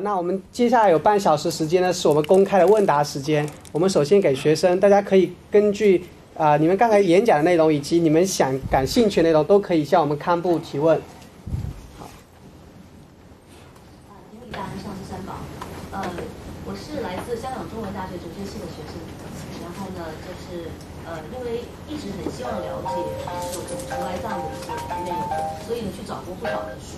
那我们接下来有半小时时间呢，是我们公开的问答时间。我们首先给学生，大家可以根据啊、你们刚才演讲的内容以及你们想感兴趣的内容，都可以向我们刊部提问。啊，英语大师上是三宝。呃，我是来自香港中文大学哲学系的学生，然后呢，就是呃，因为一直很希望了解就是如来藏的一些内容，所以呢，去找过不少的书。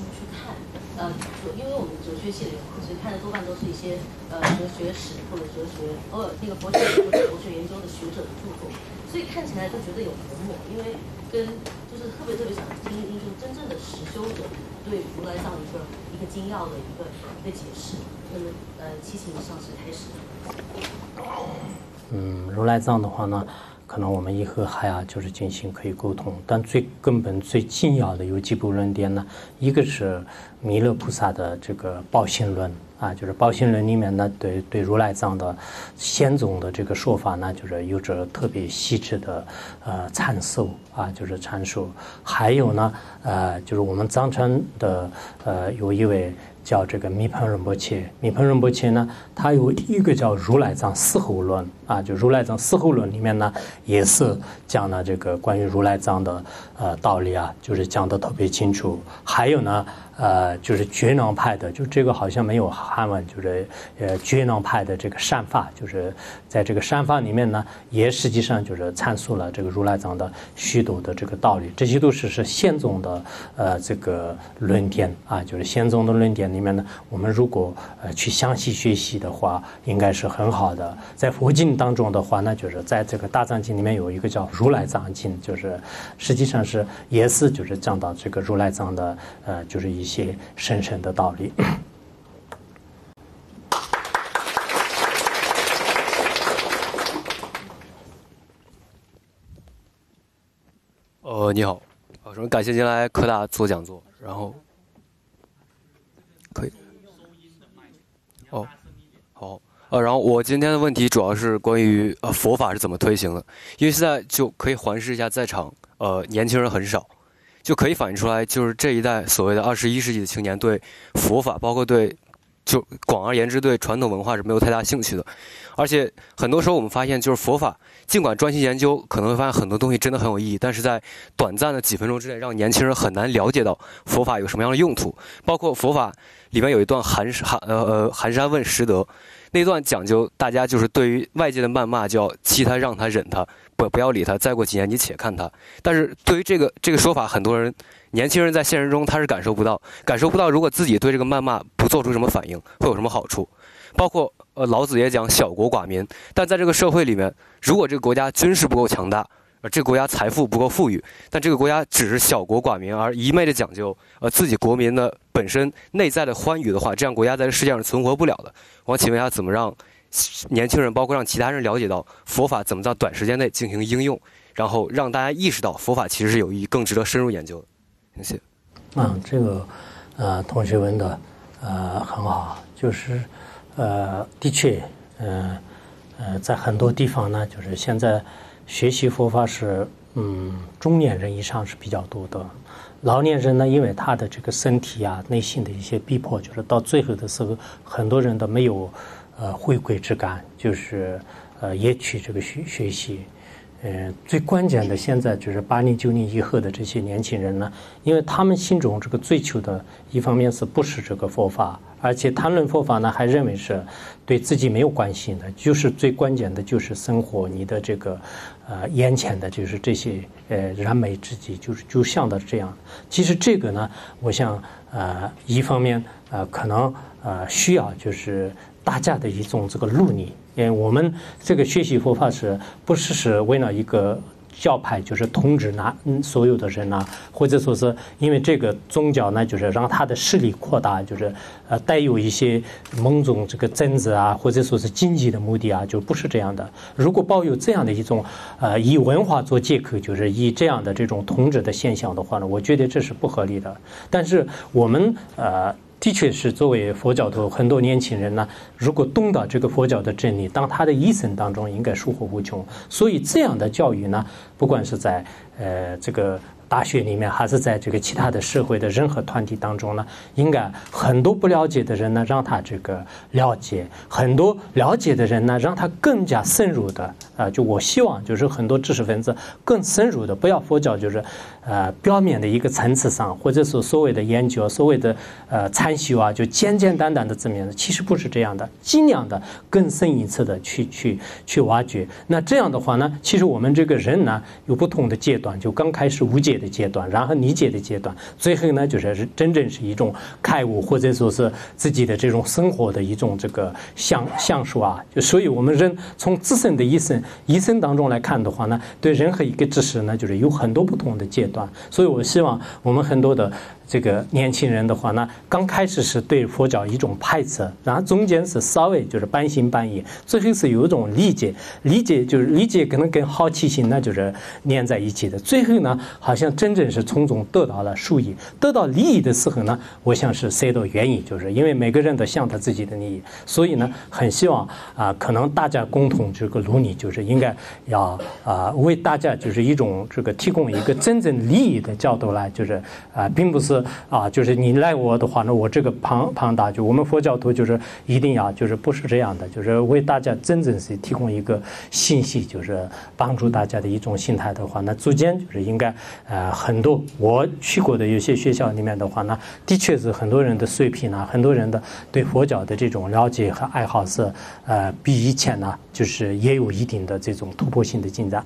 呃，因为我们哲学系的人，所以看的多半都是一些呃哲学史或者哲学，偶尔那个佛学或者佛学研究的学者的著作，所以看起来就觉得有隔膜，因为跟就是特别特别想听一听，就是真正的实修者对如来藏一个一个精要的一个一个解释。那么呃，七情上是开始。嗯，如来藏的话呢，可能我们以后还要就是进行可以沟通，但最根本、最紧要的有几部论点呢？一个是弥勒菩萨的这个报信论啊，就是报信论里面呢，对对如来藏的先宗的这个说法呢，就是有着特别细致的呃阐述啊，就是阐述。还有呢，呃，就是我们藏传的呃有一位。叫这个密盆仁波切，密盆仁波切呢，它有一个叫如来藏四后论啊，就如来藏四后论里面呢，也是讲了这个关于如来藏的呃道理啊，就是讲的特别清楚。还有呢，呃，就是觉囊派的，就这个好像没有汉文，就是呃觉囊派的这个善法，就是在这个善法里面呢，也实际上就是阐述了这个如来藏的许多的这个道理，这些都是是宪宗的呃这个论点啊，就是宪宗的论点里面呢，我们如果呃去详细学习的话，应该是很好的。在佛经当中的话呢，就是在这个大藏经里面有一个叫如来藏经，就是实际上是也是就是讲到这个如来藏的呃就是一些深深的道理。呃，你好，呃，首先感谢您来科大做讲座，然后可以，哦，好，呃，然后我今天的问题主要是关于呃佛法是怎么推行的，因为现在就可以环视一下在场，呃，年轻人很少，就可以反映出来，就是这一代所谓的二十一世纪的青年对佛法，包括对就广而言之对传统文化是没有太大兴趣的，而且很多时候我们发现，就是佛法尽管专心研究，可能会发现很多东西真的很有意义，但是在短暂的几分钟之内，让年轻人很难了解到佛法有什么样的用途。包括佛法里面有一段寒寒呃呃寒山问拾得，那段讲究大家就是对于外界的谩骂，就要欺他让他忍他，不不要理他，再过几年你且看他。但是对于这个这个说法，很多人年轻人在现实中他是感受不到，感受不到如果自己对这个谩骂不做出什么反应，会有什么好处。包括呃老子也讲小国寡民，但在这个社会里面，如果这个国家军事不够强大，而这个国家财富不够富裕，但这个国家只是小国寡民，而一昧的讲究呃自己国民的本身内在的欢愉的话，这样国家在这世界上存活不了的。我想请问一下，怎么让年轻人，包括让其他人了解到佛法怎么在短时间内进行应用，然后让大家意识到佛法其实是有益，更值得深入研究的？谢谢。嗯，这个呃，同学问的呃很好，就是呃，的确，呃呃，在很多地方呢，就是现在学习佛法是嗯，中年人以上是比较多的，老年人呢，因为他的这个身体啊、内心的一些逼迫，就是到最后的时候，很多人都没有呃回归之感，就是呃也去这个学学习。呃，最关键的现在就是八零九零以后的这些年轻人呢，因为他们心中这个追求的，一方面是不是这个佛法，而且谈论佛法呢，还认为是对自己没有关系的，就是最关键的就是生活，你的这个呃眼前的就是这些呃燃眉之急，就是就像的这样。其实这个呢，我想呃一方面呃可能呃需要就是大家的一种这个努力。因为我们这个学习佛法是不是是为了一个教派，就是统治那所有的人呐，或者说是因为这个宗教呢，就是让他的势力扩大，就是呃带有一些某种这个政治啊，或者说是经济的目的啊，就不是这样的。如果抱有这样的一种呃以文化做借口，就是以这样的这种统治的现象的话呢，我觉得这是不合理的。但是我们呃。的确是，作为佛教徒，很多年轻人呢，如果懂得这个佛教的真理，当他的一生当中应该收获无穷。所以这样的教育呢，不管是在呃这个大学里面，还是在这个其他的社会的任何团体当中呢，应该很多不了解的人呢，让他这个了解；很多了解的人呢，让他更加深入的啊。就我希望，就是很多知识分子更深入的，不要佛教就是呃表面的一个层次上，或者说所谓的研究、所谓的呃参修啊，就简简单单的字面，其实不是这样的，尽量的更深一层的去去去挖掘。那这样的话呢，其实我们这个人呢，有不同的阶段，就刚开始无解的阶段，然后理解的阶段，最后呢，就是真正是一种开悟，或者说是自己的这种生活的一种这个相相数啊。就所以我们人从自身的一生一生当中来看的话呢，对任何一个知识呢，就是有很多不同的阶所以我希望我们很多的。这个年轻人的话呢，刚开始是对佛教一种排斥，然后中间是稍微就是半信半疑，最后是有一种理解，理解就是理解可能跟好奇心那就是连在一起的，最后呢，好像真正是从中得到了收益，得到利益的时候呢，我想是谁都愿意，就是因为每个人都想他自己的利益，所以呢，很希望啊，可能大家共同这个努力，就是应该要啊，为大家就是一种这个提供一个真正利益的角度来，就是啊，并不是。啊，就是你赖我的话，那我这个庞庞大，就我们佛教徒就是一定要，就是不是这样的，就是为大家真正是提供一个信息，就是帮助大家的一种心态的话，那逐渐就是应该，呃，很多我去过的有些学校里面的话呢，的确是很多人的水平啊，很多人的对佛教的这种了解和爱好是，呃，比以前呢，就是也有一定的这种突破性的进展。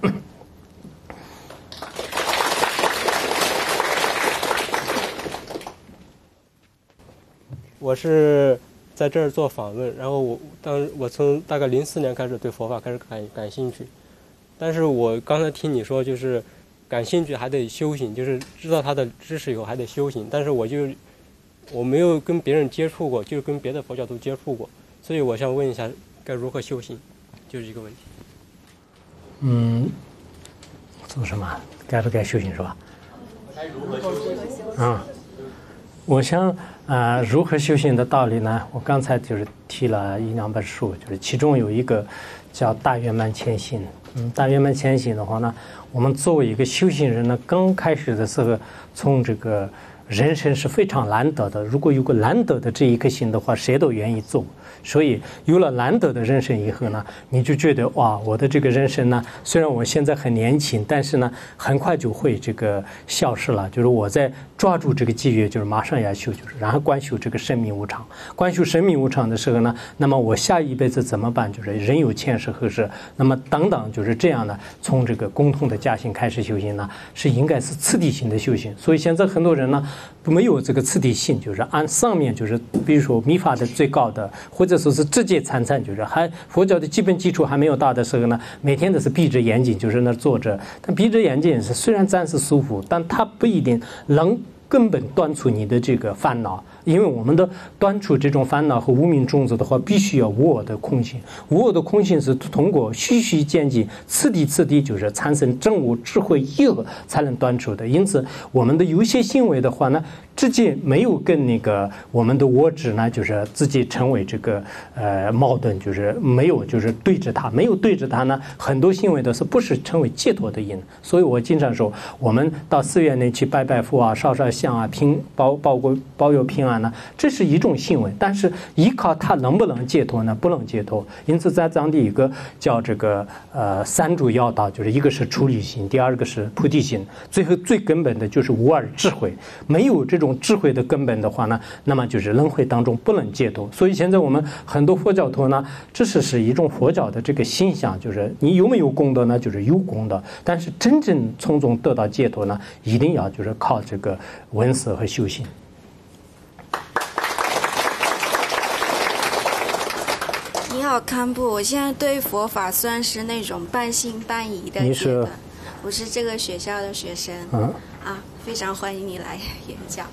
我是在这儿做访问，然后我当我从大概零四年开始对佛法开始感感兴趣，但是我刚才听你说就是感兴趣还得修行，就是知道他的知识以后还得修行，但是我就我没有跟别人接触过，就是跟别的佛教徒接触过，所以我想问一下该如何修行，就是一个问题。嗯，做什么？该不该修行是吧？该如何修行？啊。我想啊，如何修行的道理呢？我刚才就是提了一两本书，就是其中有一个叫《大圆满前行》。嗯，《大圆满前行》的话呢，我们作为一个修行人呢，刚开始的时候，从这个人生是非常难得的。如果有个难得的这一颗心的话，谁都愿意做。所以有了难得的人生以后呢，你就觉得哇，我的这个人生呢，虽然我现在很年轻，但是呢，很快就会这个消失了。就是我在抓住这个机遇，就是马上要修，就是然后观修这个生命无常。观修生命无常的时候呢，那么我下一辈子怎么办？就是人有前世后世，那么等等，就是这样呢。从这个共同的家庭开始修行呢，是应该是次第性的修行。所以现在很多人呢，没有这个次第性，就是按上面就是比如说密法的最高的或者。那时候是直接参禅，就是还佛教的基本基础还没有到的时候呢，每天都是闭着眼睛就是那坐着，但闭着眼睛是虽然暂时舒服，但它不一定能根本断除你的这个烦恼。因为我们的断除这种烦恼和无名种子的话，必须要无我的空性。无我的空性是通过虚虚渐进、次第次第，就是产生正悟智慧以后才能断除的。因此，我们的有些行为的话呢，直接没有跟那个我们的我执呢，就是自己成为这个呃矛盾，就是没有就是对着它，没有对着它呢，很多行为都是不是成为解脱的因。所以我经常说，我们到寺院内去拜拜佛啊、烧烧香啊、平保保过保佑平这是一种行为，但是依靠它能不能解脱呢？不能解脱。因此，在藏地一个叫这个呃三主要道，就是一个是出离心，第二个是菩提心，最后最根本的就是无二智慧。没有这种智慧的根本的话呢，那么就是轮回当中不能解脱。所以现在我们很多佛教徒呢，这是是一种佛教的这个心想，就是你有没有功德呢？就是有功德，但是真正从中得到解脱呢，一定要就是靠这个闻思和修行。堪布，我现在对佛法算是那种半信半疑的阶段。我是这个学校的学生，啊，非常欢迎你来演讲。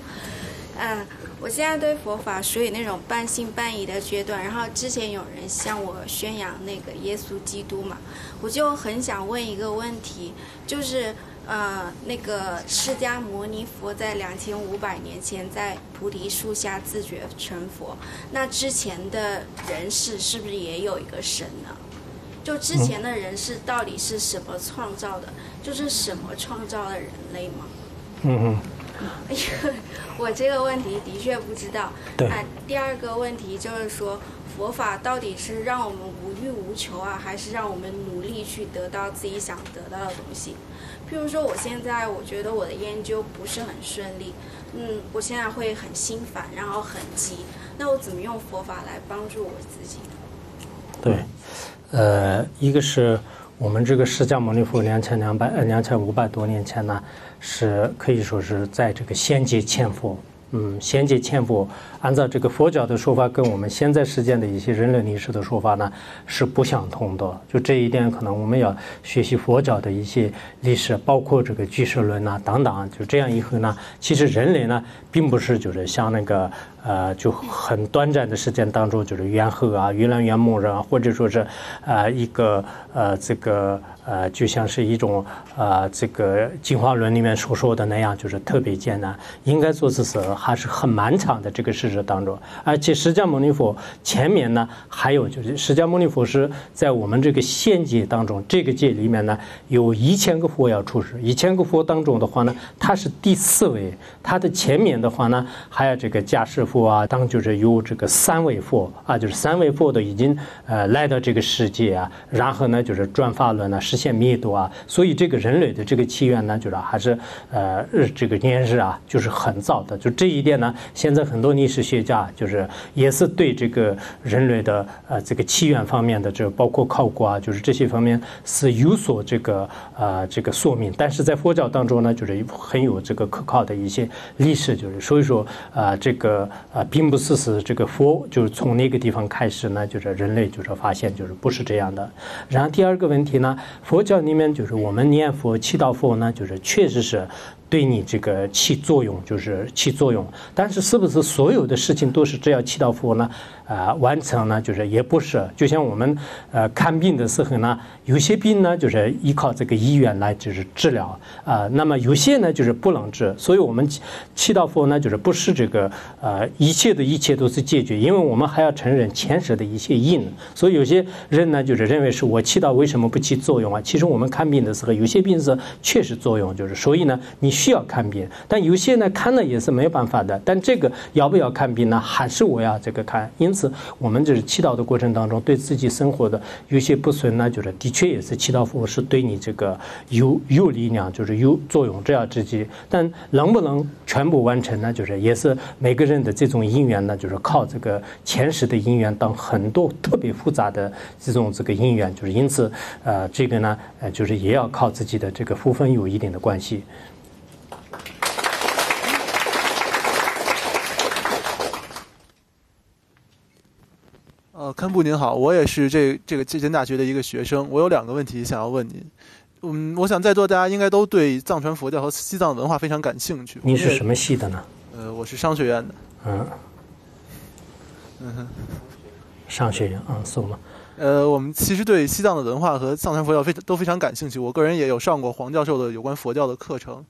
嗯，我现在对佛法属于那种半信半疑的阶段。然后之前有人向我宣扬那个耶稣基督嘛，我就很想问一个问题，就是。呃，那个释迦牟尼佛在两千五百年前在菩提树下自觉成佛，那之前的人世是不是也有一个神呢？就之前的人世到底是什么创造的？就是什么创造了人类吗？嗯嗯。哎呀，我这个问题的确不知道。对。第二个问题就是说，佛法到底是让我们无欲无求啊，还是让我们努力去得到自己想得到的东西？譬如说，我现在我觉得我的研究不是很顺利，嗯，我现在会很心烦，然后很急。那我怎么用佛法来帮助我自己？对，呃，一个是我们这个释迦牟尼佛两千两百呃两千五百多年前呢，是可以说是在这个仙界千佛。嗯，先界千佛，按照这个佛教的说法，跟我们现在时间的一些人类历史的说法呢，是不相同的。就这一点，可能我们要学习佛教的一些历史，包括这个俱舍论呐等等。就这样以后呢，其实人类呢，并不是就是像那个。呃，就很短暂的时间当中，就是猿猴啊、鱼人、猿梦人啊，或者说是，呃，一个呃，这个呃，就像是一种呃，这个进化论里面所说的那样，就是特别艰难。应该说这是还是很漫长的这个事实当中。而且释迦牟尼佛前面呢，还有就是释迦牟尼佛是在我们这个现界当中，这个界里面呢，有一千个佛要出世，一千个佛当中的话呢，他是第四位。他的前面的话呢，还有这个迦释。佛啊，当就是有这个三位佛啊，就是三位佛都已经呃来到这个世界啊，然后呢就是转法轮呢，实现灭度啊，所以这个人类的这个起源呢，就是还是呃日这个年日啊，就是很早的。就这一点呢，现在很多历史学家就是也是对这个人类的呃这个起源方面的，这包括考古啊，就是这些方面是有所这个呃这个说明。但是在佛教当中呢，就是很有这个可靠的一些历史，就是所以说啊这个。啊，并不是是这个佛，就是从那个地方开始呢，就是人类就是发现就是不是这样的。然后第二个问题呢，佛教里面就是我们念佛、祈祷佛呢，就是确实是。对你这个起作用就是起作用，但是是不是所有的事情都是只要祈祷佛呢？啊，完成呢？就是也不是。就像我们呃看病的时候呢，有些病呢就是依靠这个医院来就是治疗啊，那么有些呢就是不能治。所以我们祈祷佛呢，就是不是这个呃一切的一切都是解决，因为我们还要承认前世的一些因。所以有些人呢就是认为是我祈祷为什么不起作用啊？其实我们看病的时候，有些病是确实作用，就是所以呢你。需要看病，但有些呢看了也是没有办法的。但这个要不要看病呢？还是我要这个看。因此，我们就是祈祷的过程当中，对自己生活的有些不顺呢，就是的确也是祈祷佛是对你这个有有力量，就是有作用，这样自己。但能不能全部完成呢？就是也是每个人的这种因缘呢，就是靠这个前世的因缘，当很多特别复杂的这种这个因缘，就是因此，呃，这个呢，呃，就是也要靠自己的这个福分有一定的关系。呃，堪布您好，我也是这这个浙江大学的一个学生，我有两个问题想要问您。嗯，我想在座大家应该都对藏传佛教和西藏文化非常感兴趣。您是什么系的呢？呃，我是商学院的。嗯。嗯哼。商学院，嗯，送吗？呃，我们其实对西藏的文化和藏传佛教非常都非常感兴趣。我个人也有上过黄教授的有关佛教的课程。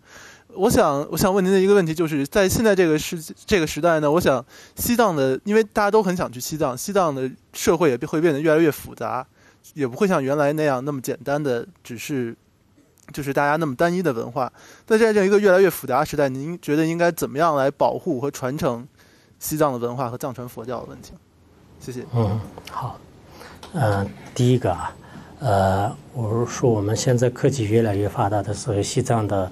我想，我想问您的一个问题，就是在现在这个世这个时代呢，我想西藏的，因为大家都很想去西藏，西藏的社会也会变得越来越复杂，也不会像原来那样那么简单的，只是就是大家那么单一的文化。在这样一个越来越复杂的时代，您觉得应该怎么样来保护和传承西藏的文化和藏传佛教的问题？谢谢。嗯，好。呃，第一个啊，呃，我是说我们现在科技越来越发达的时候，西藏的。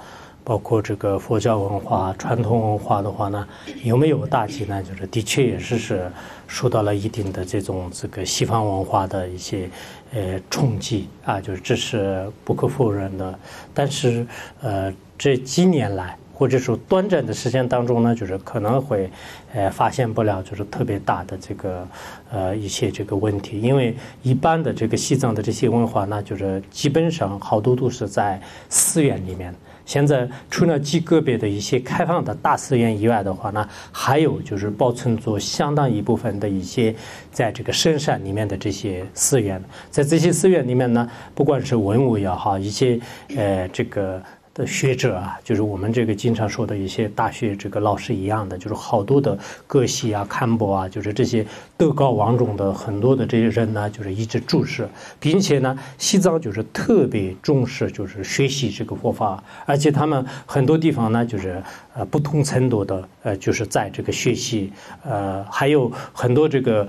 包括这个佛教文化、传统文化的话呢，有没有打击呢？就是的确也是是受到了一定的这种这个西方文化的一些呃冲击啊，就是这是不可否认的。但是呃这几年来或者说短暂的时间当中呢，就是可能会呃发现不了就是特别大的这个呃一些这个问题，因为一般的这个西藏的这些文化呢，就是基本上好多都是在寺院里面。现在除了极个别的一些开放的大寺院以外的话呢，还有就是保存着相当一部分的一些在这个深山里面的这些寺院，在这些寺院里面呢，不管是文物也好，一些呃这个的学者啊，就是我们这个经常说的一些大学这个老师一样的，就是好多的各系啊、堪博啊，就是这些德高望重的很多的这些人呢，就是一直注视，并且呢，西藏就是特别重视就是学习这个佛法，而且他们很多地方呢，就是呃不同程度的呃就是在这个学习，呃还有很多这个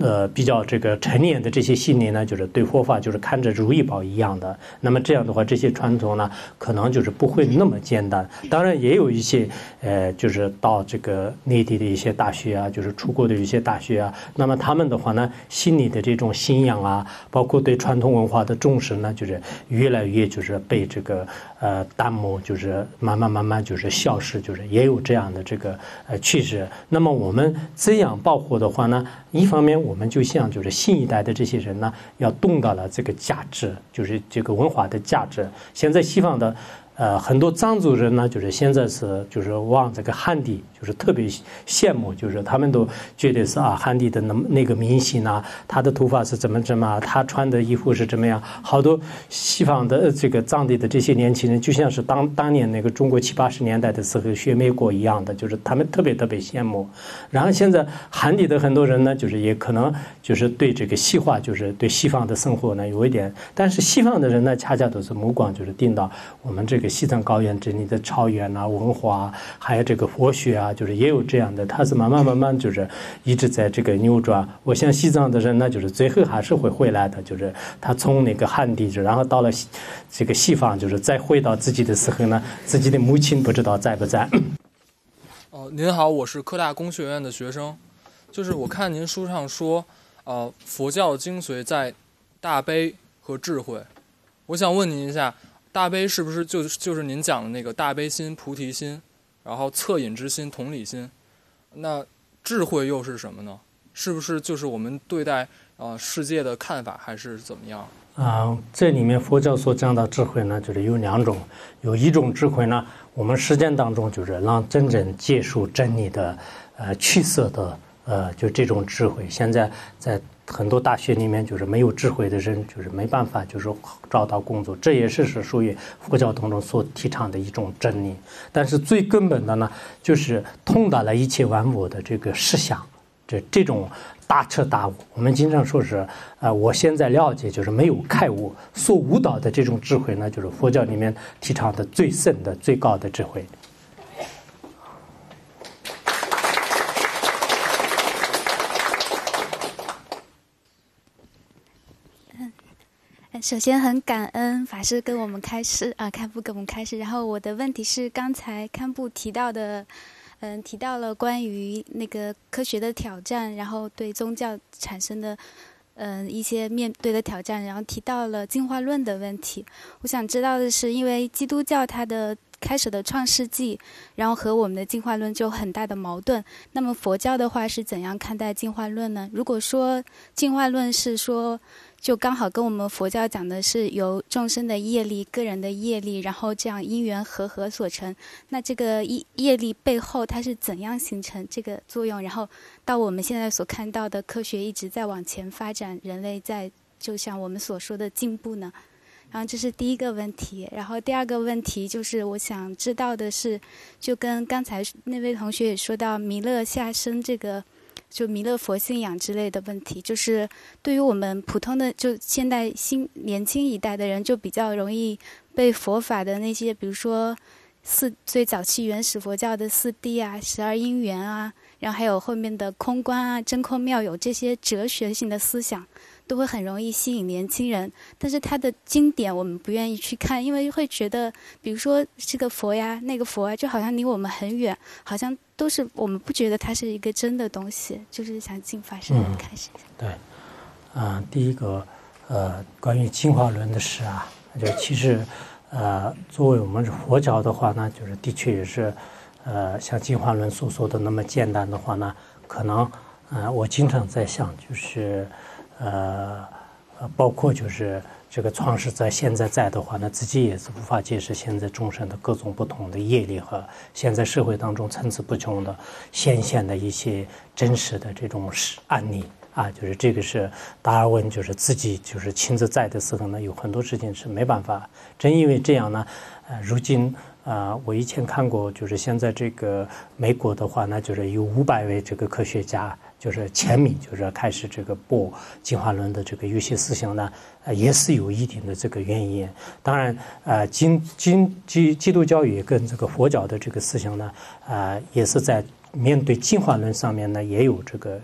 呃比较这个成年的这些信念呢，就是对佛法就是看着如意宝一样的。那么这样的话，这些传统呢，可能就是不会那么简单。当然，也有一些，呃，就是到这个内地的一些大学啊，就是出国的一些大学啊。那么他们的话呢，心里的这种信仰啊，包括对传统文化的重视呢，就是越来越就是被这个呃淡漠，就是慢慢慢慢就是消失，就是也有这样的这个呃趋势。那么我们这样保护的话呢，一方面我们就像就是新一代的这些人呢，要懂到了这个价值，就是这个文化的价值。现在西方的。呃，很多藏族人呢，就是现在是就是往这个汉地，就是特别羡慕，就是他们都觉得是啊，汉地的那那个明星啊，他的头发是怎么怎么，他穿的衣服是怎么样，好多西方的这个藏地的这些年轻人，就像是当当年那个中国七八十年代的时候学美国一样的，就是他们特别特别羡慕。然后现在汉地的很多人呢，就是也可能就是对这个西化，就是对西方的生活呢有一点，但是西方的人呢，恰恰都是目光就是定到我们这个。西藏高原这里的草原啊，文化，还有这个佛学啊，就是也有这样的，他是慢慢慢慢就是一直在这个扭转。我想西藏的人呢，就是最后还是会回来的，就是他从那个汉地，然后到了这个西方，就是再回到自己的时候呢，自己的母亲不知道在不在。哦，您好，我是科大工学院的学生，就是我看您书上说，呃，佛教精髓在大悲和智慧，我想问您一下。大悲是不是就就是您讲的那个大悲心、菩提心，然后恻隐之心、同理心？那智慧又是什么呢？是不是就是我们对待呃世界的看法，还是怎么样？啊，这里面佛教所讲的智慧呢，就是有两种。有一种智慧呢，我们实践当中就是让真正接受真理的，呃，去色的，呃，就这种智慧。现在在。很多大学里面就是没有智慧的人，就是没办法，就是找到工作。这也是是属于佛教当中所提倡的一种真理。但是最根本的呢，就是通达了一切万物的这个实相，这这种大彻大悟。我们经常说是，呃，我现在了解，就是没有开悟，所悟到的这种智慧呢，就是佛教里面提倡的最深的、最高的智慧。首先很感恩法师跟我们开始啊，堪布跟我们开始。然后我的问题是，刚才堪布提到的，嗯，提到了关于那个科学的挑战，然后对宗教产生的，嗯，一些面对的挑战，然后提到了进化论的问题。我想知道的是，因为基督教它的开始的创世纪，然后和我们的进化论就很大的矛盾。那么佛教的话是怎样看待进化论呢？如果说进化论是说。就刚好跟我们佛教讲的是由众生的业力、个人的业力，然后这样因缘和合所成。那这个业业力背后它是怎样形成这个作用？然后到我们现在所看到的科学一直在往前发展，人类在就像我们所说的进步呢？然后这是第一个问题。然后第二个问题就是我想知道的是，就跟刚才那位同学也说到弥勒下生这个。就弥勒佛信仰之类的问题，就是对于我们普通的就现代新年轻一代的人，就比较容易被佛法的那些，比如说四最早期原始佛教的四谛啊、十二因缘啊，然后还有后面的空观啊、真空妙有这些哲学性的思想。都会很容易吸引年轻人，但是他的经典我们不愿意去看，因为会觉得，比如说这个佛呀、那个佛啊，就好像离我们很远，好像都是我们不觉得它是一个真的东西。就是想进发生开始。对，啊，第一个，呃，关于进化论的事啊，就其实，呃，作为我们佛教的话呢，就是的确也是，呃，像进化论所说的那么简单的话呢，可能，呃，我经常在想，就是。呃，包括就是这个创始在现在在的话，那自己也是无法解释现在众生的各种不同的业力和现在社会当中参差不穷的显现的一些真实的这种事案例啊，就是这个是达尔文就是自己就是亲自在的时候呢，有很多事情是没办法。正因为这样呢，呃，如今啊，我以前看过，就是现在这个美国的话呢，就是有五百位这个科学家。就是前米就是开始这个播进化论的这个有些思想呢，呃，也是有一定的这个原因。当然，呃，基基基基督教也跟这个佛教的这个思想呢，啊，也是在。面对进化论上面呢，也有这个，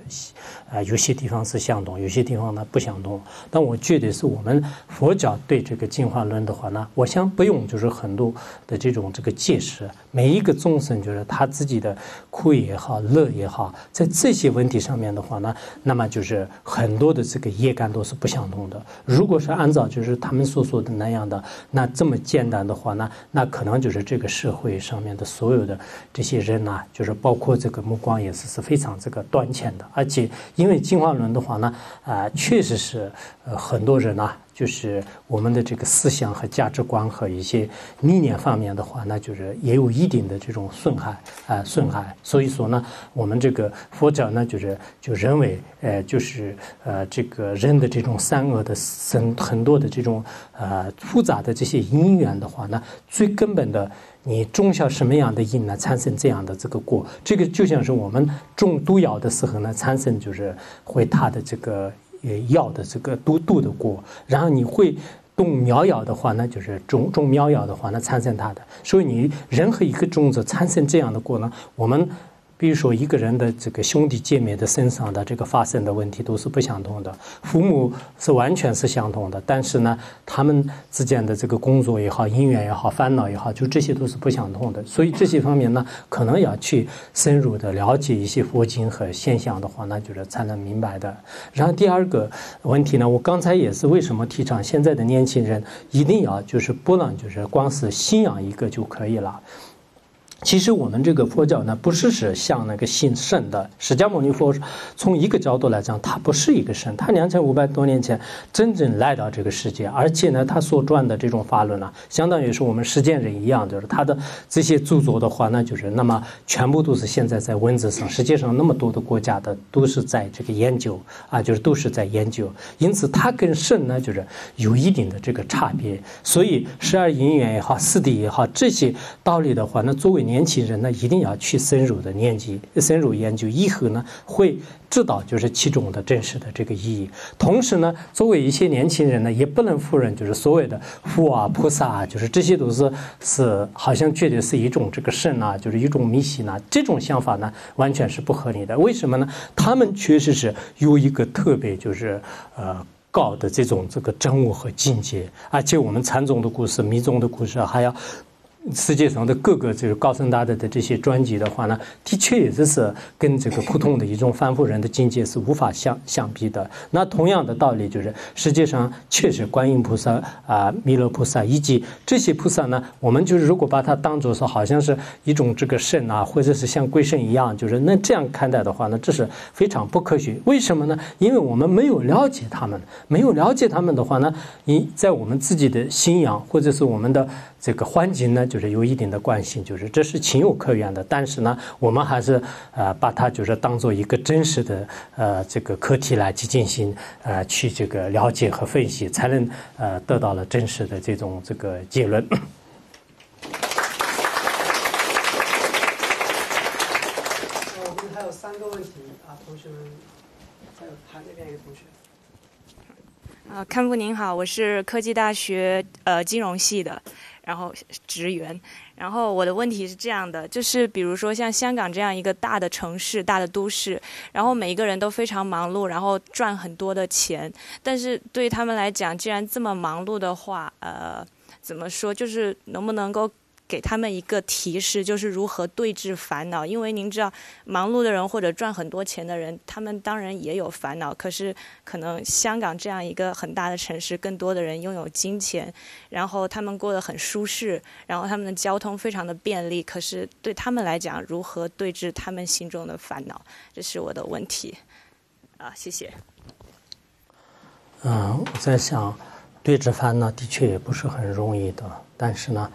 啊，有些地方是相同，有些地方呢不相同。但我觉得是我们佛教对这个进化论的话呢，我想不用就是很多的这种这个解释。每一个众生就是他自己的苦也好，乐也好，在这些问题上面的话呢，那么就是很多的这个业感都是不相同的。如果是按照就是他们所说的那样的，那这么简单的话呢，那可能就是这个社会上面的所有的这些人呐，就是包括。这个目光也是是非常这个短浅的，而且因为进化论的话呢，啊，确实是呃很多人啊，就是我们的这个思想和价值观和一些理念方面的话，那就是也有一定的这种损害啊损害。所以说呢，我们这个佛教呢，就是就认为，呃，就是呃这个人的这种善恶的很很多的这种呃复杂的这些因缘的话呢，最根本的。你种下什么样的因呢，产生这样的这个果。这个就像是我们种毒药的时候呢，产生就是会它的这个呃药的这个毒度的过。然后你会动苗药的话那，就是种种苗药的话那，产生它的。所以你任何一个种子产生这样的过呢，我们。比如说，一个人的这个兄弟姐妹的身上的这个发生的问题都是不相同的，父母是完全是相同的，但是呢，他们之间的这个工作也好、姻缘也好、烦恼也好，就这些都是不相同的。所以这些方面呢，可能要去深入的了解一些佛经和现象的话，那就是才能明白的。然后第二个问题呢，我刚才也是为什么提倡现在的年轻人一定要就是不能就是光是信仰一个就可以了。其实我们这个佛教呢，不是是像那个信圣的释迦牟尼佛，从一个角度来讲，他不是一个圣，他两千五百多年前真正来到这个世界，而且呢，他所传的这种法论呢，相当于是我们实践人一样，就是他的这些著作的话，那就是那么全部都是现在在文字上，世界上那么多的国家的都是在这个研究啊，就是都是在研究，因此他跟圣呢，就是有一定的这个差别，所以十二因缘也好，四谛也好，这些道理的话，那作为年轻人呢，一定要去深入的研究，深入研究以后呢，会知道就是其中的真实的这个意义。同时呢，作为一些年轻人呢，也不能否认，就是所谓的佛啊、菩萨啊，就是这些都是是好像觉得是一种这个神啊，就是一种迷信啊。这种想法呢，完全是不合理的。为什么呢？他们确实是有一个特别就是呃高的这种这个真悟和境界，而且我们禅宗的故事、密宗的故事还要。世界上的各个就是高僧大德的这些专辑的话呢，的确也是跟这个普通的一种凡夫人的境界是无法相相比的。那同样的道理就是，世界上确实观音菩萨啊、弥勒菩萨以及这些菩萨呢，我们就是如果把它当做是好像是一种这个神啊，或者是像鬼神一样，就是那这样看待的话呢，这是非常不科学。为什么呢？因为我们没有了解他们，没有了解他们的话呢，你在我们自己的信仰或者是我们的。这个环境呢，就是有一定的关系，就是这是情有可原的。但是呢，我们还是呃把它就是当做一个真实的呃这个课题来去进行呃去这个了解和分析，才能呃得到了真实的这种这个结论。我们还有三个问题啊，同学们，还有他那边一个同学。啊，康布您好，我是科技大学呃金融系的。然后职员，然后我的问题是这样的，就是比如说像香港这样一个大的城市、大的都市，然后每一个人都非常忙碌，然后赚很多的钱，但是对于他们来讲，既然这么忙碌的话，呃，怎么说，就是能不能够？给他们一个提示，就是如何对峙烦恼。因为您知道，忙碌的人或者赚很多钱的人，他们当然也有烦恼。可是，可能香港这样一个很大的城市，更多的人拥有金钱，然后他们过得很舒适，然后他们的交通非常的便利。可是，对他们来讲，如何对峙他们心中的烦恼，这是我的问题。啊，谢谢。嗯，我在想，对峙烦恼的确也不是很容易的，但是呢。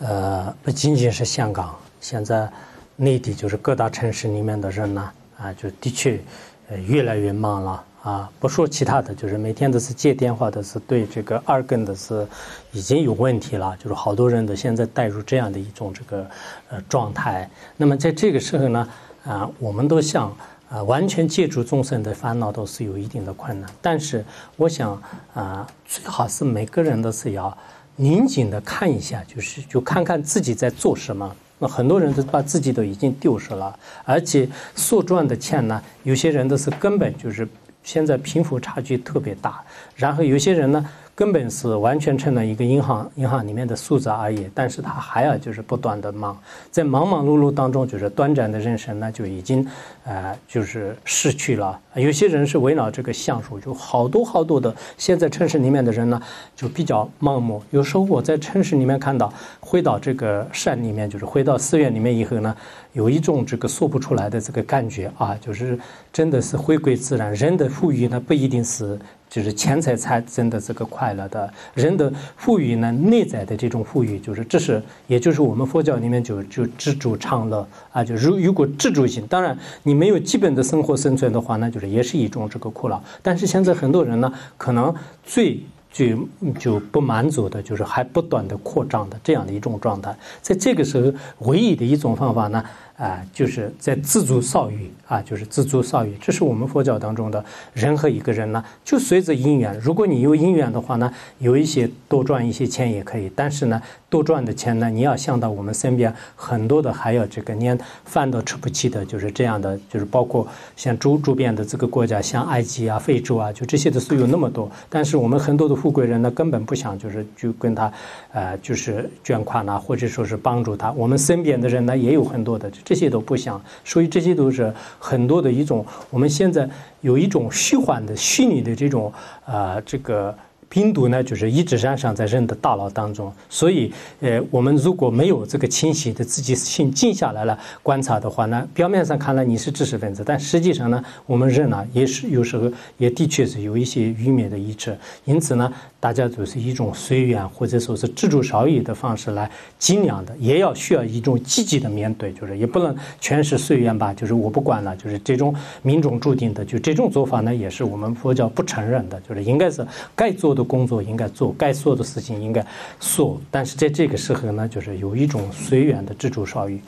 呃，不仅仅是香港，现在内地就是各大城市里面的人呢，啊，就的确，呃，越来越忙了啊，不说其他的，就是每天都是接电话的，是对这个二根的是已经有问题了，就是好多人都现在带入这样的一种这个呃状态。那么在这个时候呢，啊，我们都想啊，完全借助众生的烦恼都是有一定的困难。但是我想啊，最好是每个人都是要拧紧的看一下，就是就看看自己在做什么。那很多人都把自己都已经丢失了，而且所赚的钱呢，有些人都是根本就是现在贫富差距特别大，然后有些人呢。根本是完全成了一个银行银行里面的数字而已，但是他还要就是不断的忙，在忙忙碌碌当中，就是短暂的人生呢就已经，呃，就是失去了。有些人是围绕这个橡树，就好多好多的。现在城市里面的人呢，就比较盲目。有时候我在城市里面看到，回到这个山里面，就是回到寺院里面以后呢，有一种这个说不出来的这个感觉啊，就是真的是回归自然。人的富裕呢，不一定是。就是钱财才真的这个快快乐的人的富裕呢，内在的这种富裕，就是这是，也就是我们佛教里面就就知足常乐啊，就如如果知足心，当然你没有基本的生活生存的话，那就是也是一种这个苦恼。但是现在很多人呢，可能最就就不满足的，就是还不断的扩张的这样的一种状态，在这个时候，唯一的一种方法呢。啊，就是在自足少欲啊，就是自足少欲，这是我们佛教当中的任何一个人呢，就随着因缘。如果你有因缘的话呢，有一些多赚一些钱也可以。但是呢，多赚的钱呢，你要想到我们身边很多的还有这个连饭都吃不起的，就是这样的，就是包括像周周边的这个国家，像埃及啊、非洲啊，就这些的是有那么多。但是我们很多的富贵人呢，根本不想就是就跟他，呃，就是捐款呐，或者说是帮助他。我们身边的人呢，也有很多的。这些都不想，所以这些都是很多的一种。我们现在有一种虚幻的、虚拟的这种啊，这个。冰毒呢，就是一直染上在人的大脑当中，所以，呃，我们如果没有这个清晰的自己心静下来了观察的话呢，表面上看来你是知识分子，但实际上呢，我们人呢也是有时候也的确是有一些愚昧的意志，因此呢，大家就是一种随缘或者说是知足少欲的方式来尽量的，也要需要一种积极的面对，就是也不能全是随缘吧，就是我不管了，就是这种命中注定的，就这种做法呢，也是我们佛教不承认的，就是应该是该做。的工作应该做，该做的事情应该做，但是在这个时候呢，就是有一种随缘的自主少欲。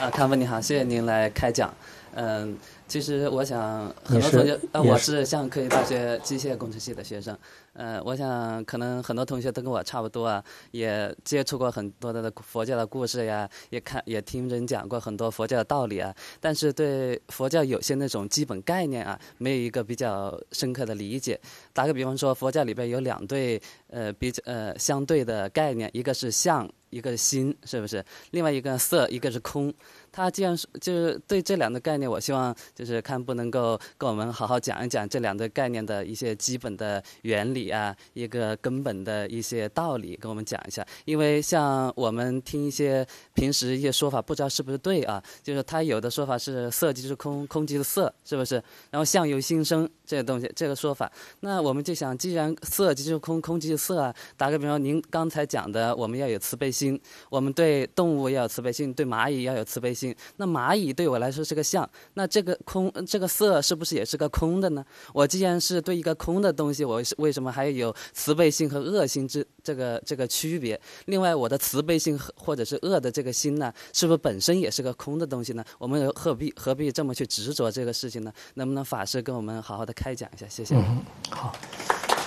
啊，康文你好，谢谢您来开讲。嗯，其实我想很多同学，呃，我是像科技大学机械工程系的学生。呃，我想可能很多同学都跟我差不多啊，也接触过很多的佛教的故事呀，也看也听人讲过很多佛教的道理啊，但是对佛教有些那种基本概念啊，没有一个比较深刻的理解。打个比方说，佛教里边有两对呃比较呃相对的概念，一个是相，一个是心，是不是？另外一个色，一个是空。他既然是就是对这两个概念，我希望就是看不能够跟我们好好讲一讲这两个概念的一些基本的原理啊，一个根本的一些道理，跟我们讲一下。因为像我们听一些平时一些说法，不知道是不是对啊？就是他有的说法是色即是空，空即是色，是不是？然后相由心生这个东西，这个说法，那我们就想，既然色即是空，空即是色啊，打个比方，您刚才讲的，我们要有慈悲心，我们对动物要有慈悲心，对蚂蚁要有慈悲。心。那蚂蚁对我来说是个象，那这个空这个色是不是也是个空的呢？我既然是对一个空的东西，我是为什么还有慈悲心和恶心之这个这个区别？另外，我的慈悲心或者是恶的这个心呢，是不是本身也是个空的东西呢？我们何必何必这么去执着这个事情呢？能不能法师跟我们好好的开讲一下？谢谢。嗯，好。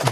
嗯，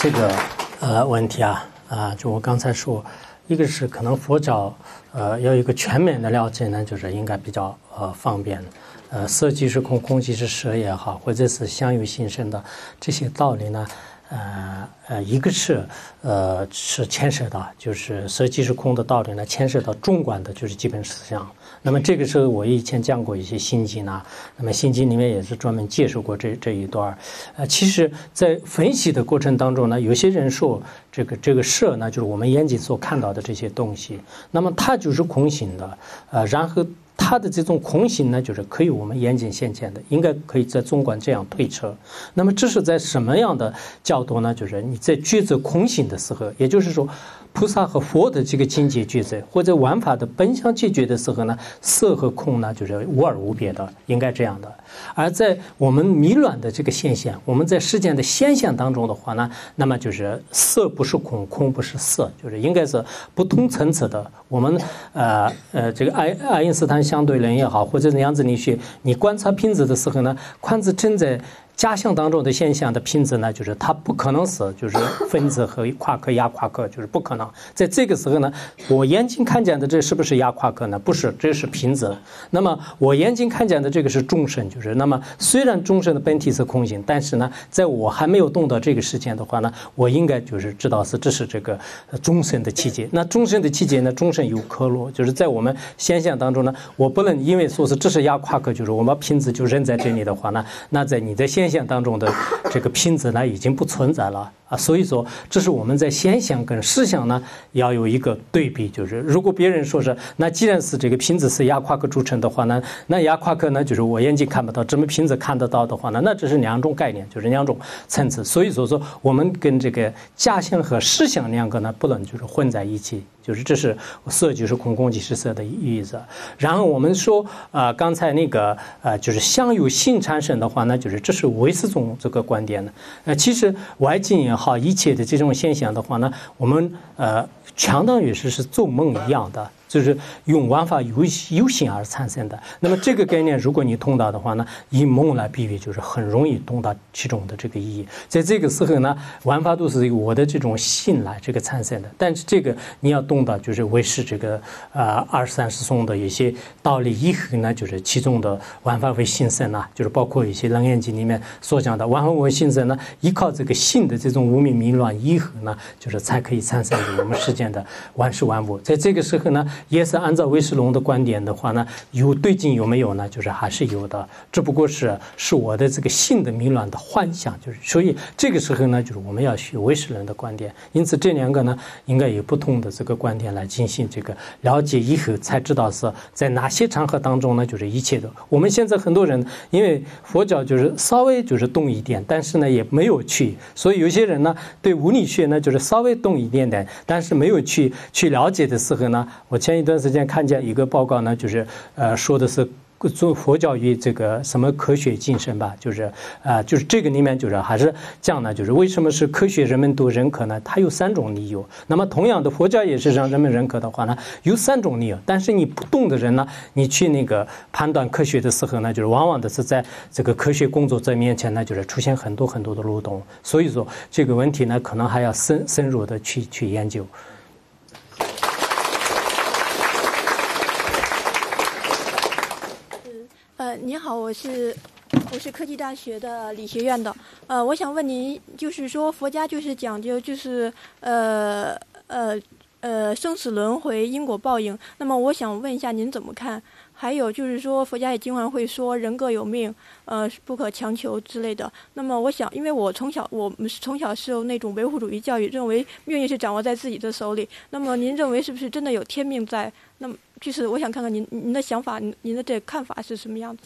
这个呃问题啊啊，就我刚才说。一个是可能佛教，呃，要一个全面的了解呢，就是应该比较呃方便，呃，色即是空，空即是色也好，或者是相由心生的这些道理呢，呃呃，一个是呃是牵涉到，就是色即是空的道理呢，牵涉到中观的，就是基本思想。那么这个时候，我以前讲过一些心经啊，那么心经里面也是专门介绍过这这一段呃，其实，在分析的过程当中呢，有些人说这个这个色呢，就是我们眼睛所看到的这些东西，那么它就是空性的，呃，然后。它的这种空性呢，就是可以我们眼睛现见的，应该可以在中观这样推测。那么这是在什么样的角度呢？就是你在抉择空性的时候，也就是说。菩萨和佛的这个境界抉择，或者玩法的本相解决的时候呢，色和空呢就是无二无别的，应该这样的。而在我们迷乱的这个现象，我们在世间的现象当中的话呢，那么就是色不是空，空不是色，就是应该是不同层次的。我们呃呃，这个爱爱因斯坦相对论也好，或者量子力学，你观察瓶子的时候呢，宽子正在。假象当中的现象的品质呢，就是它不可能是就是分子和夸克亚夸克，就是不可能。在这个时候呢，我眼睛看见的这是不是亚夸克呢？不是，这是品质。那么我眼睛看见的这个是众生，就是那么虽然众生的本体是空性，但是呢，在我还没有动到这个时间的话呢，我应该就是知道是这是这个众生的气节。那众生的气节呢，众生有可落，就是在我们现象当中呢，我不能因为说是这是亚夸克，就是我们品质就扔在这里的话呢，那在你的现现象当中的这个瓶子呢，已经不存在了。啊，所以说，这是我们在现象跟实相呢要有一个对比，就是如果别人说是那既然是这个瓶子是亚夸克铸成的话呢，那亚夸克呢就是我眼睛看不到，这么瓶子看得到的话呢，那这是两种概念，就是两种层次。所以说说我们跟这个假象和实相两个呢不能就是混在一起，就是这是色就是空，空即是色的意思。然后我们说啊，刚才那个呃，就是相由性产生的话呢，就是这是唯识宗这个观点呢。呃，其实外境也。好，一切的这种现象的话呢，我们呃，相当于是是做梦一样的。就是用玩法由由心而产生的。那么这个概念，如果你通达的话呢，以梦来比喻，就是很容易通达其中的这个意义。在这个时候呢，玩法都是由我的这种信来这个产生的。但是这个你要懂得，就是为是这个啊二三十颂的一些道理以后呢，就是其中的玩法为心生啊，就是包括一些楞严经里面所讲的玩法为心生呢，依靠这个信的这种无名迷乱以后呢，就是才可以产生我们世间的万事万物。在这个时候呢。也是按照魏世龙的观点的话呢，有对境有没有呢？就是还是有的，只不过是是我的这个性的迷乱的幻想，就是所以这个时候呢，就是我们要学魏世龙的观点。因此这两个呢，应该有不同的这个观点来进行这个了解以后，才知道是在哪些场合当中呢，就是一切的。我们现在很多人因为佛教就是稍微就是动一点，但是呢也没有去，所以有些人呢对物理学呢就是稍微动一点点，但是没有去去了解的时候呢，我前。前一段时间看见一个报告呢，就是呃说的是做佛教与这个什么科学精神吧，就是啊就是这个里面就是还是讲呢，就是为什么是科学人们都认可呢？它有三种理由。那么同样的佛教也是让人们认可的话呢，有三种理由。但是你不懂的人呢，你去那个判断科学的时候呢，就是往往的是在这个科学工作者面前呢，就是出现很多很多的漏洞。所以说这个问题呢，可能还要深深入的去去研究。你好，我是我是科技大学的理学院的。呃，我想问您，就是说佛家就是讲究就是呃呃呃生死轮回、因果报应。那么我想问一下您怎么看？还有就是说佛家也经常会说人各有命，呃不可强求之类的。那么我想，因为我从小我们从小受那种维护主义教育，认为命运是掌握在自己的手里。那么您认为是不是真的有天命在？那么就是我想看看您您的想法，您的这看法是什么样子？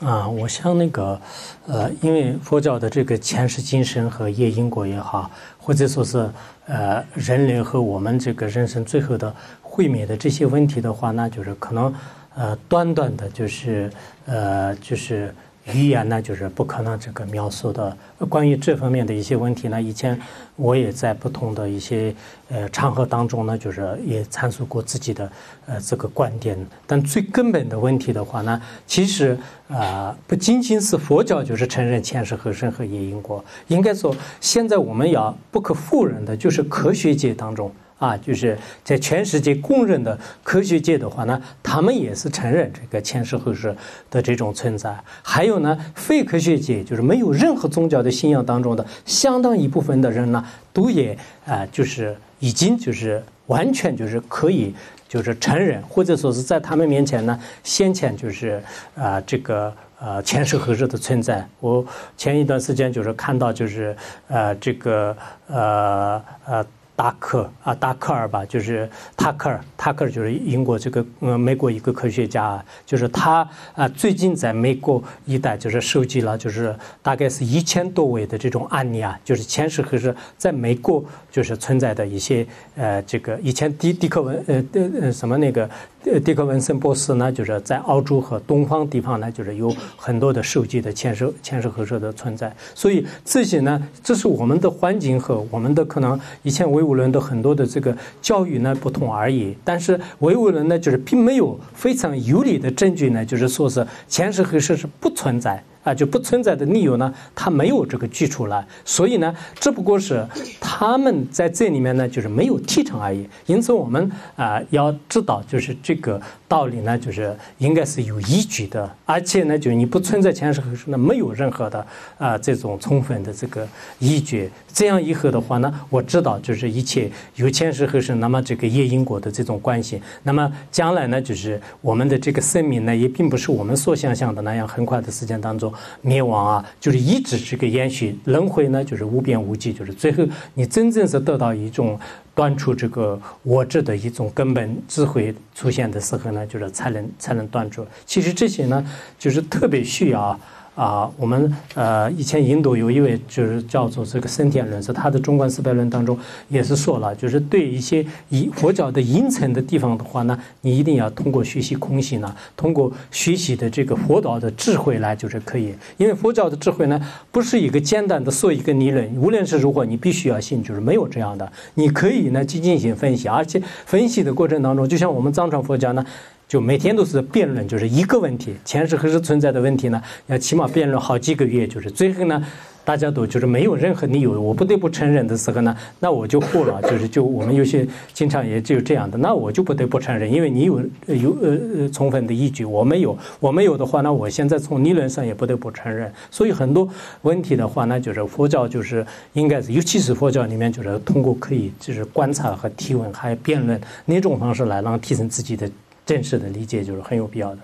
啊，我想那个，呃，因为佛教的这个前世今生和业因果也好，或者说是呃人类和我们这个人生最后的会面的这些问题的话，那就是可能呃短短的，就是呃就是。语言呢，就是不可能这个描述的。关于这方面的一些问题呢，以前我也在不同的一些呃场合当中呢，就是也阐述过自己的呃这个观点。但最根本的问题的话呢，其实啊，不仅仅是佛教就是承认前世和生和业因果，应该说现在我们要不可否认的就是科学界当中。啊，就是在全世界公认的科学界的话呢，他们也是承认这个前世后世的这种存在。还有呢，非科学界就是没有任何宗教的信仰当中的相当一部分的人呢，都也啊，就是已经就是完全就是可以就是承认，或者说是在他们面前呢，先前就是啊这个呃前世后世的存在。我前一段时间就是看到就是呃这个呃呃。达克啊，达克尔吧，就是塔克尔，塔克尔就是英国这个呃美国一个科学家，就是他啊最近在美国一带就是收集了就是大概是一千多位的这种案例啊，就是前世和是在美国就是存在的一些呃这个以前迪迪克文呃呃什么那个。呃，迪克文森博士呢，就是在澳洲和东方地方呢，就是有很多的手机的前射前射核射的存在。所以这些呢，这是我们的环境和我们的可能以前维吾伦的很多的这个教育呢不同而已。但是维吾伦呢，就是并没有非常有理的证据呢，就是说是前射核射是不存在。啊，就不存在的理由呢，他没有这个基础了，所以呢，只不过是他们在这里面呢，就是没有提成而已。因此，我们啊要知道，就是这个道理呢，就是应该是有依据的，而且呢，就是你不存在前世后世呢，没有任何的啊这种充分的这个依据。这样以后的话呢，我知道就是一切有前世后世，那么这个业因果的这种关系，那么将来呢，就是我们的这个生命呢，也并不是我们所想象的那样，很快的时间当中灭亡啊，就是一直这个延续轮回呢，就是无边无际，就是最后你真正是得到一种断出这个我执的一种根本智慧出现的时候呢，就是才能才能断出。其实这些呢，就是特别需要。啊我们呃以前印度有一位就是叫做这个森田论，是他的中观四百论当中也是说了，就是对一些以佛教的阴沉的地方的话呢，你一定要通过学习空性呢，通过学习的这个佛道的智慧来就是可以，因为佛教的智慧呢不是一个简单的说一个理论，无论是如何，你必须要信，就是没有这样的，你可以呢去进行分析，而且分析的过程当中，就像我们藏传佛教呢。就每天都是辩论，就是一个问题，前世何时存在的问题呢？要起码辩论好几个月，就是最后呢，大家都就是没有任何理由，我不得不承认的时候呢，那我就活了，就是就我们有些经常也就这样的，那我就不得不承认，因为你有有呃呃充分的依据，我没有，我没有的话，那我现在从理论上也不得不承认。所以很多问题的话，那就是佛教就是应该是，尤其是佛教里面就是通过可以就是观察和提问，还有辩论那种方式来让提升自己的。正式的理解就是很有必要的。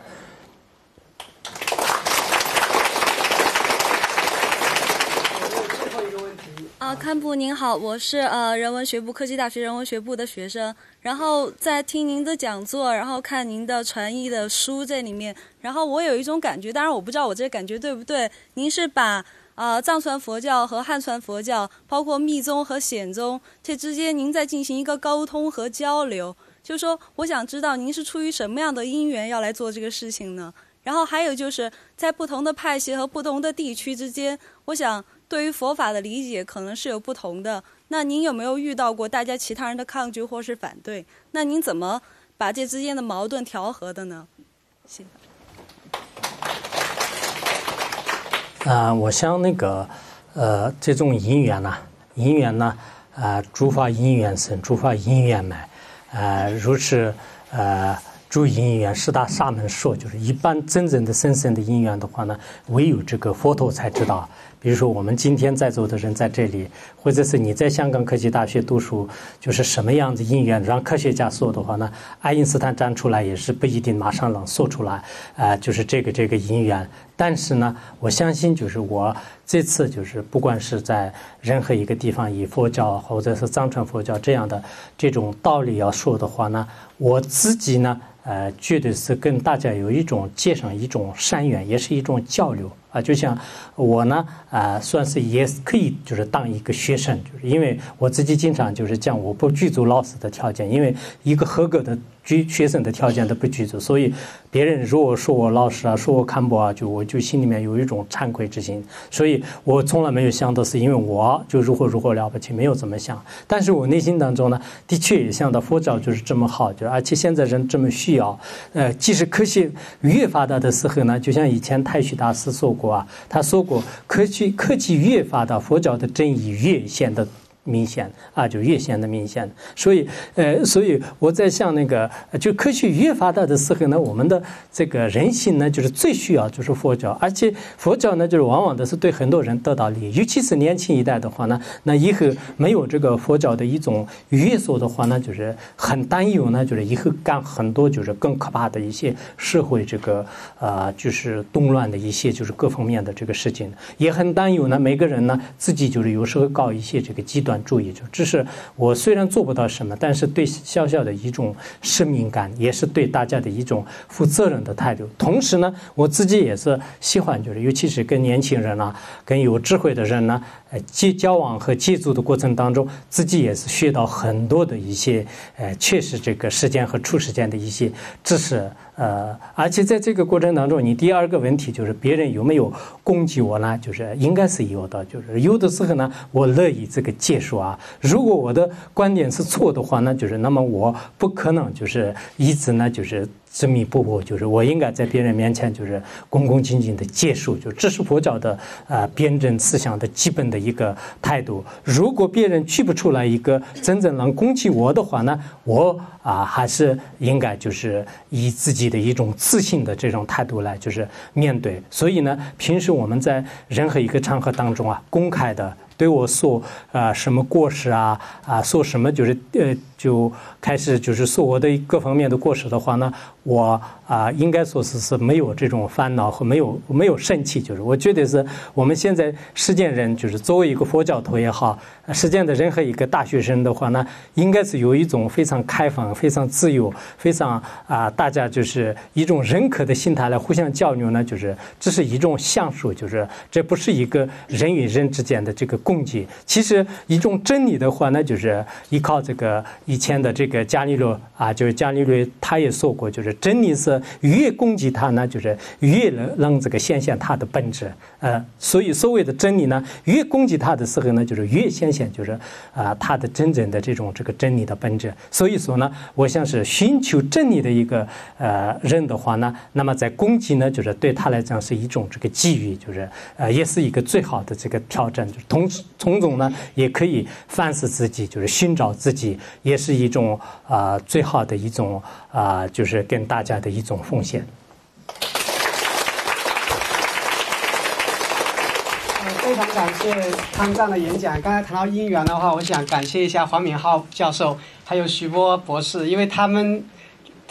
啊，堪布您好，我是呃人文学部科技大学人文学部的学生，然后在听您的讲座，然后看您的传译的书在里面，然后我有一种感觉，当然我不知道我这感觉对不对，您是把啊藏传佛教和汉传佛教，包括密宗和显宗这之间，您在进行一个沟通和交流。就是说，我想知道您是出于什么样的因缘要来做这个事情呢？然后还有就是在不同的派系和不同的地区之间，我想对于佛法的理解可能是有不同的。那您有没有遇到过大家其他人的抗拒或是反对？那您怎么把这之间的矛盾调和的呢？谢谢。啊，我想那个呃，这种因缘呢，因缘呢，啊，诸法因缘生，诸法因缘灭。呃，如是，呃，诸因缘十大沙门说，就是一般真正的深深的因缘的话呢，唯有这个佛陀才知道。比如说，我们今天在座的人在这里，或者是你在香港科技大学读书，就是什么样子因缘，让科学家说的话呢？爱因斯坦站出来也是不一定马上能说出来，啊，就是这个这个因缘。但是呢，我相信，就是我这次就是不管是在任何一个地方以佛教或者是藏传佛教这样的这种道理要说的话呢，我自己呢。呃，绝对是跟大家有一种结上一种善缘，也是一种交流啊。就像我呢，啊，算是也可以，就是当一个学生，就是因为我自己经常就是讲，我不具足老师的条件，因为一个合格的。居学生的条件都不具足，所以别人如果说我老实啊，说我看不啊，就我就心里面有一种惭愧之心。所以我从来没有想到是因为我就如何如何了不起，没有怎么想。但是我内心当中呢，的确也想到佛教就是这么好，就而且现在人这么需要。呃，即使科学越发达的时候呢，就像以前太虚大师说过啊，他说过科技科技越发达，佛教的真义越显得。明显啊，就越显得明显。所以，呃，所以我在想那个，就科学越发达的时候呢，我们的这个人性呢，就是最需要就是佛教，而且佛教呢，就是往往都是对很多人得到利益，尤其是年轻一代的话呢，那以后没有这个佛教的一种约束的话呢，就是很担忧呢，就是以后干很多就是更可怕的一些社会这个啊，就是动乱的一些就是各方面的这个事情，也很担忧呢。每个人呢，自己就是有时候搞一些这个极端。注意，就这是我虽然做不到什么，但是对笑笑的一种使命感，也是对大家的一种负责任的态度。同时呢，我自己也是喜欢，就是尤其是跟年轻人啊，跟有智慧的人呢，呃，接交往和接触的过程当中，自己也是学到很多的一些，呃，确实这个时间和处时间的一些知识。呃，而且在这个过程当中，你第二个问题就是别人有没有攻击我呢？就是应该是有的，就是有的时候呢，我乐意这个接受啊。如果我的观点是错的话，那就是那么我不可能就是一直呢就是。执迷不悟，就是我应该在别人面前就是恭恭敬敬的接受，就这是佛教的啊辩证思想的基本的一个态度。如果别人举不出来一个真正能攻击我的话呢，我啊还是应该就是以自己的一种自信的这种态度来就是面对。所以呢，平时我们在任何一个场合当中啊，公开的。对我说啊什么过失啊啊说什么就是呃就开始就是说我的各方面的过失的话呢，我啊应该说是是没有这种烦恼和没有没有生气，就是。我觉得是我们现在世间人就是作为一个佛教徒也好，实践的任何一个大学生的话呢，应该是有一种非常开放、非常自由、非常啊大家就是一种认可的心态来互相交流呢，就是这是一种相处，就是这不是一个人与人之间的这个。攻击其实一种真理的话呢，就是依靠这个以前的这个伽利略啊，就是伽利略他也说过，就是真理是越攻击它呢，就是越能让这个显现它的本质。呃，所以所谓的真理呢，越攻击它的时候呢，就是越显就是啊，他的真正的这种这个真理的本质。所以说呢，我想是寻求真理的一个呃人的话呢，那么在攻击呢，就是对他来讲是一种这个机遇，就是呃，也是一个最好的这个挑战，就是同。从中呢，也可以反思自己，就是寻找自己，也是一种啊最好的一种啊，就是跟大家的一种奉献。非常感谢康藏的演讲。刚才谈到姻缘的话，我想感谢一下黄敏浩教授，还有徐波博士，因为他们。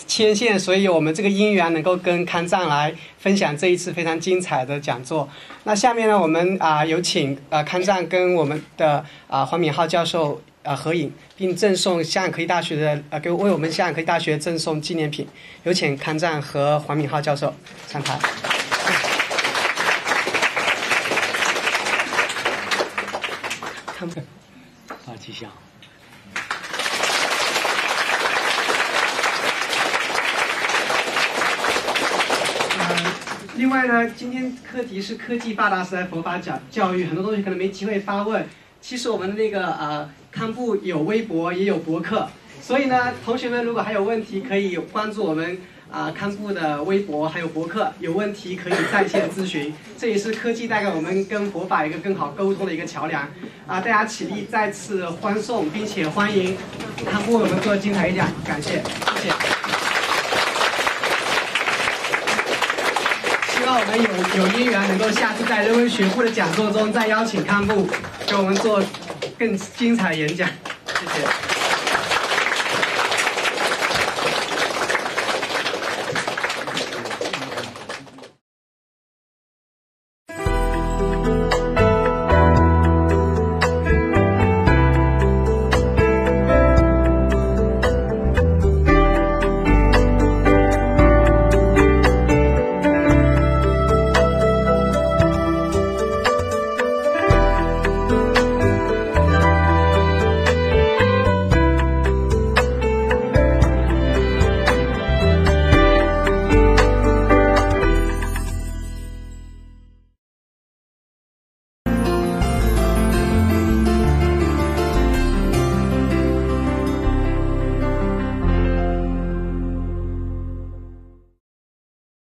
牵线，所以我们这个姻缘能够跟康藏来分享这一次非常精彩的讲座。那下面呢，我们啊有请啊康藏跟我们的啊黄敏浩教授啊合影，并赠送香港科技大学的啊给为我们香港科技大学赠送纪念品。有请康藏和黄敏浩教授上台。康，啊，吉祥。另外呢，今天课题是科技发达时代佛法教教育，很多东西可能没机会发问。其实我们的那个呃康布有微博也有博客，所以呢，同学们如果还有问题，可以关注我们啊康布的微博还有博客，有问题可以在线咨询。这也是科技带给我们跟佛法一个更好沟通的一个桥梁。啊，大家起立再次欢送，并且欢迎康布我们做精彩演讲，感谢，谢谢。希望我们有有因缘，能够下次在人文学部的讲座中再邀请康布给我们做更精彩演讲。谢谢。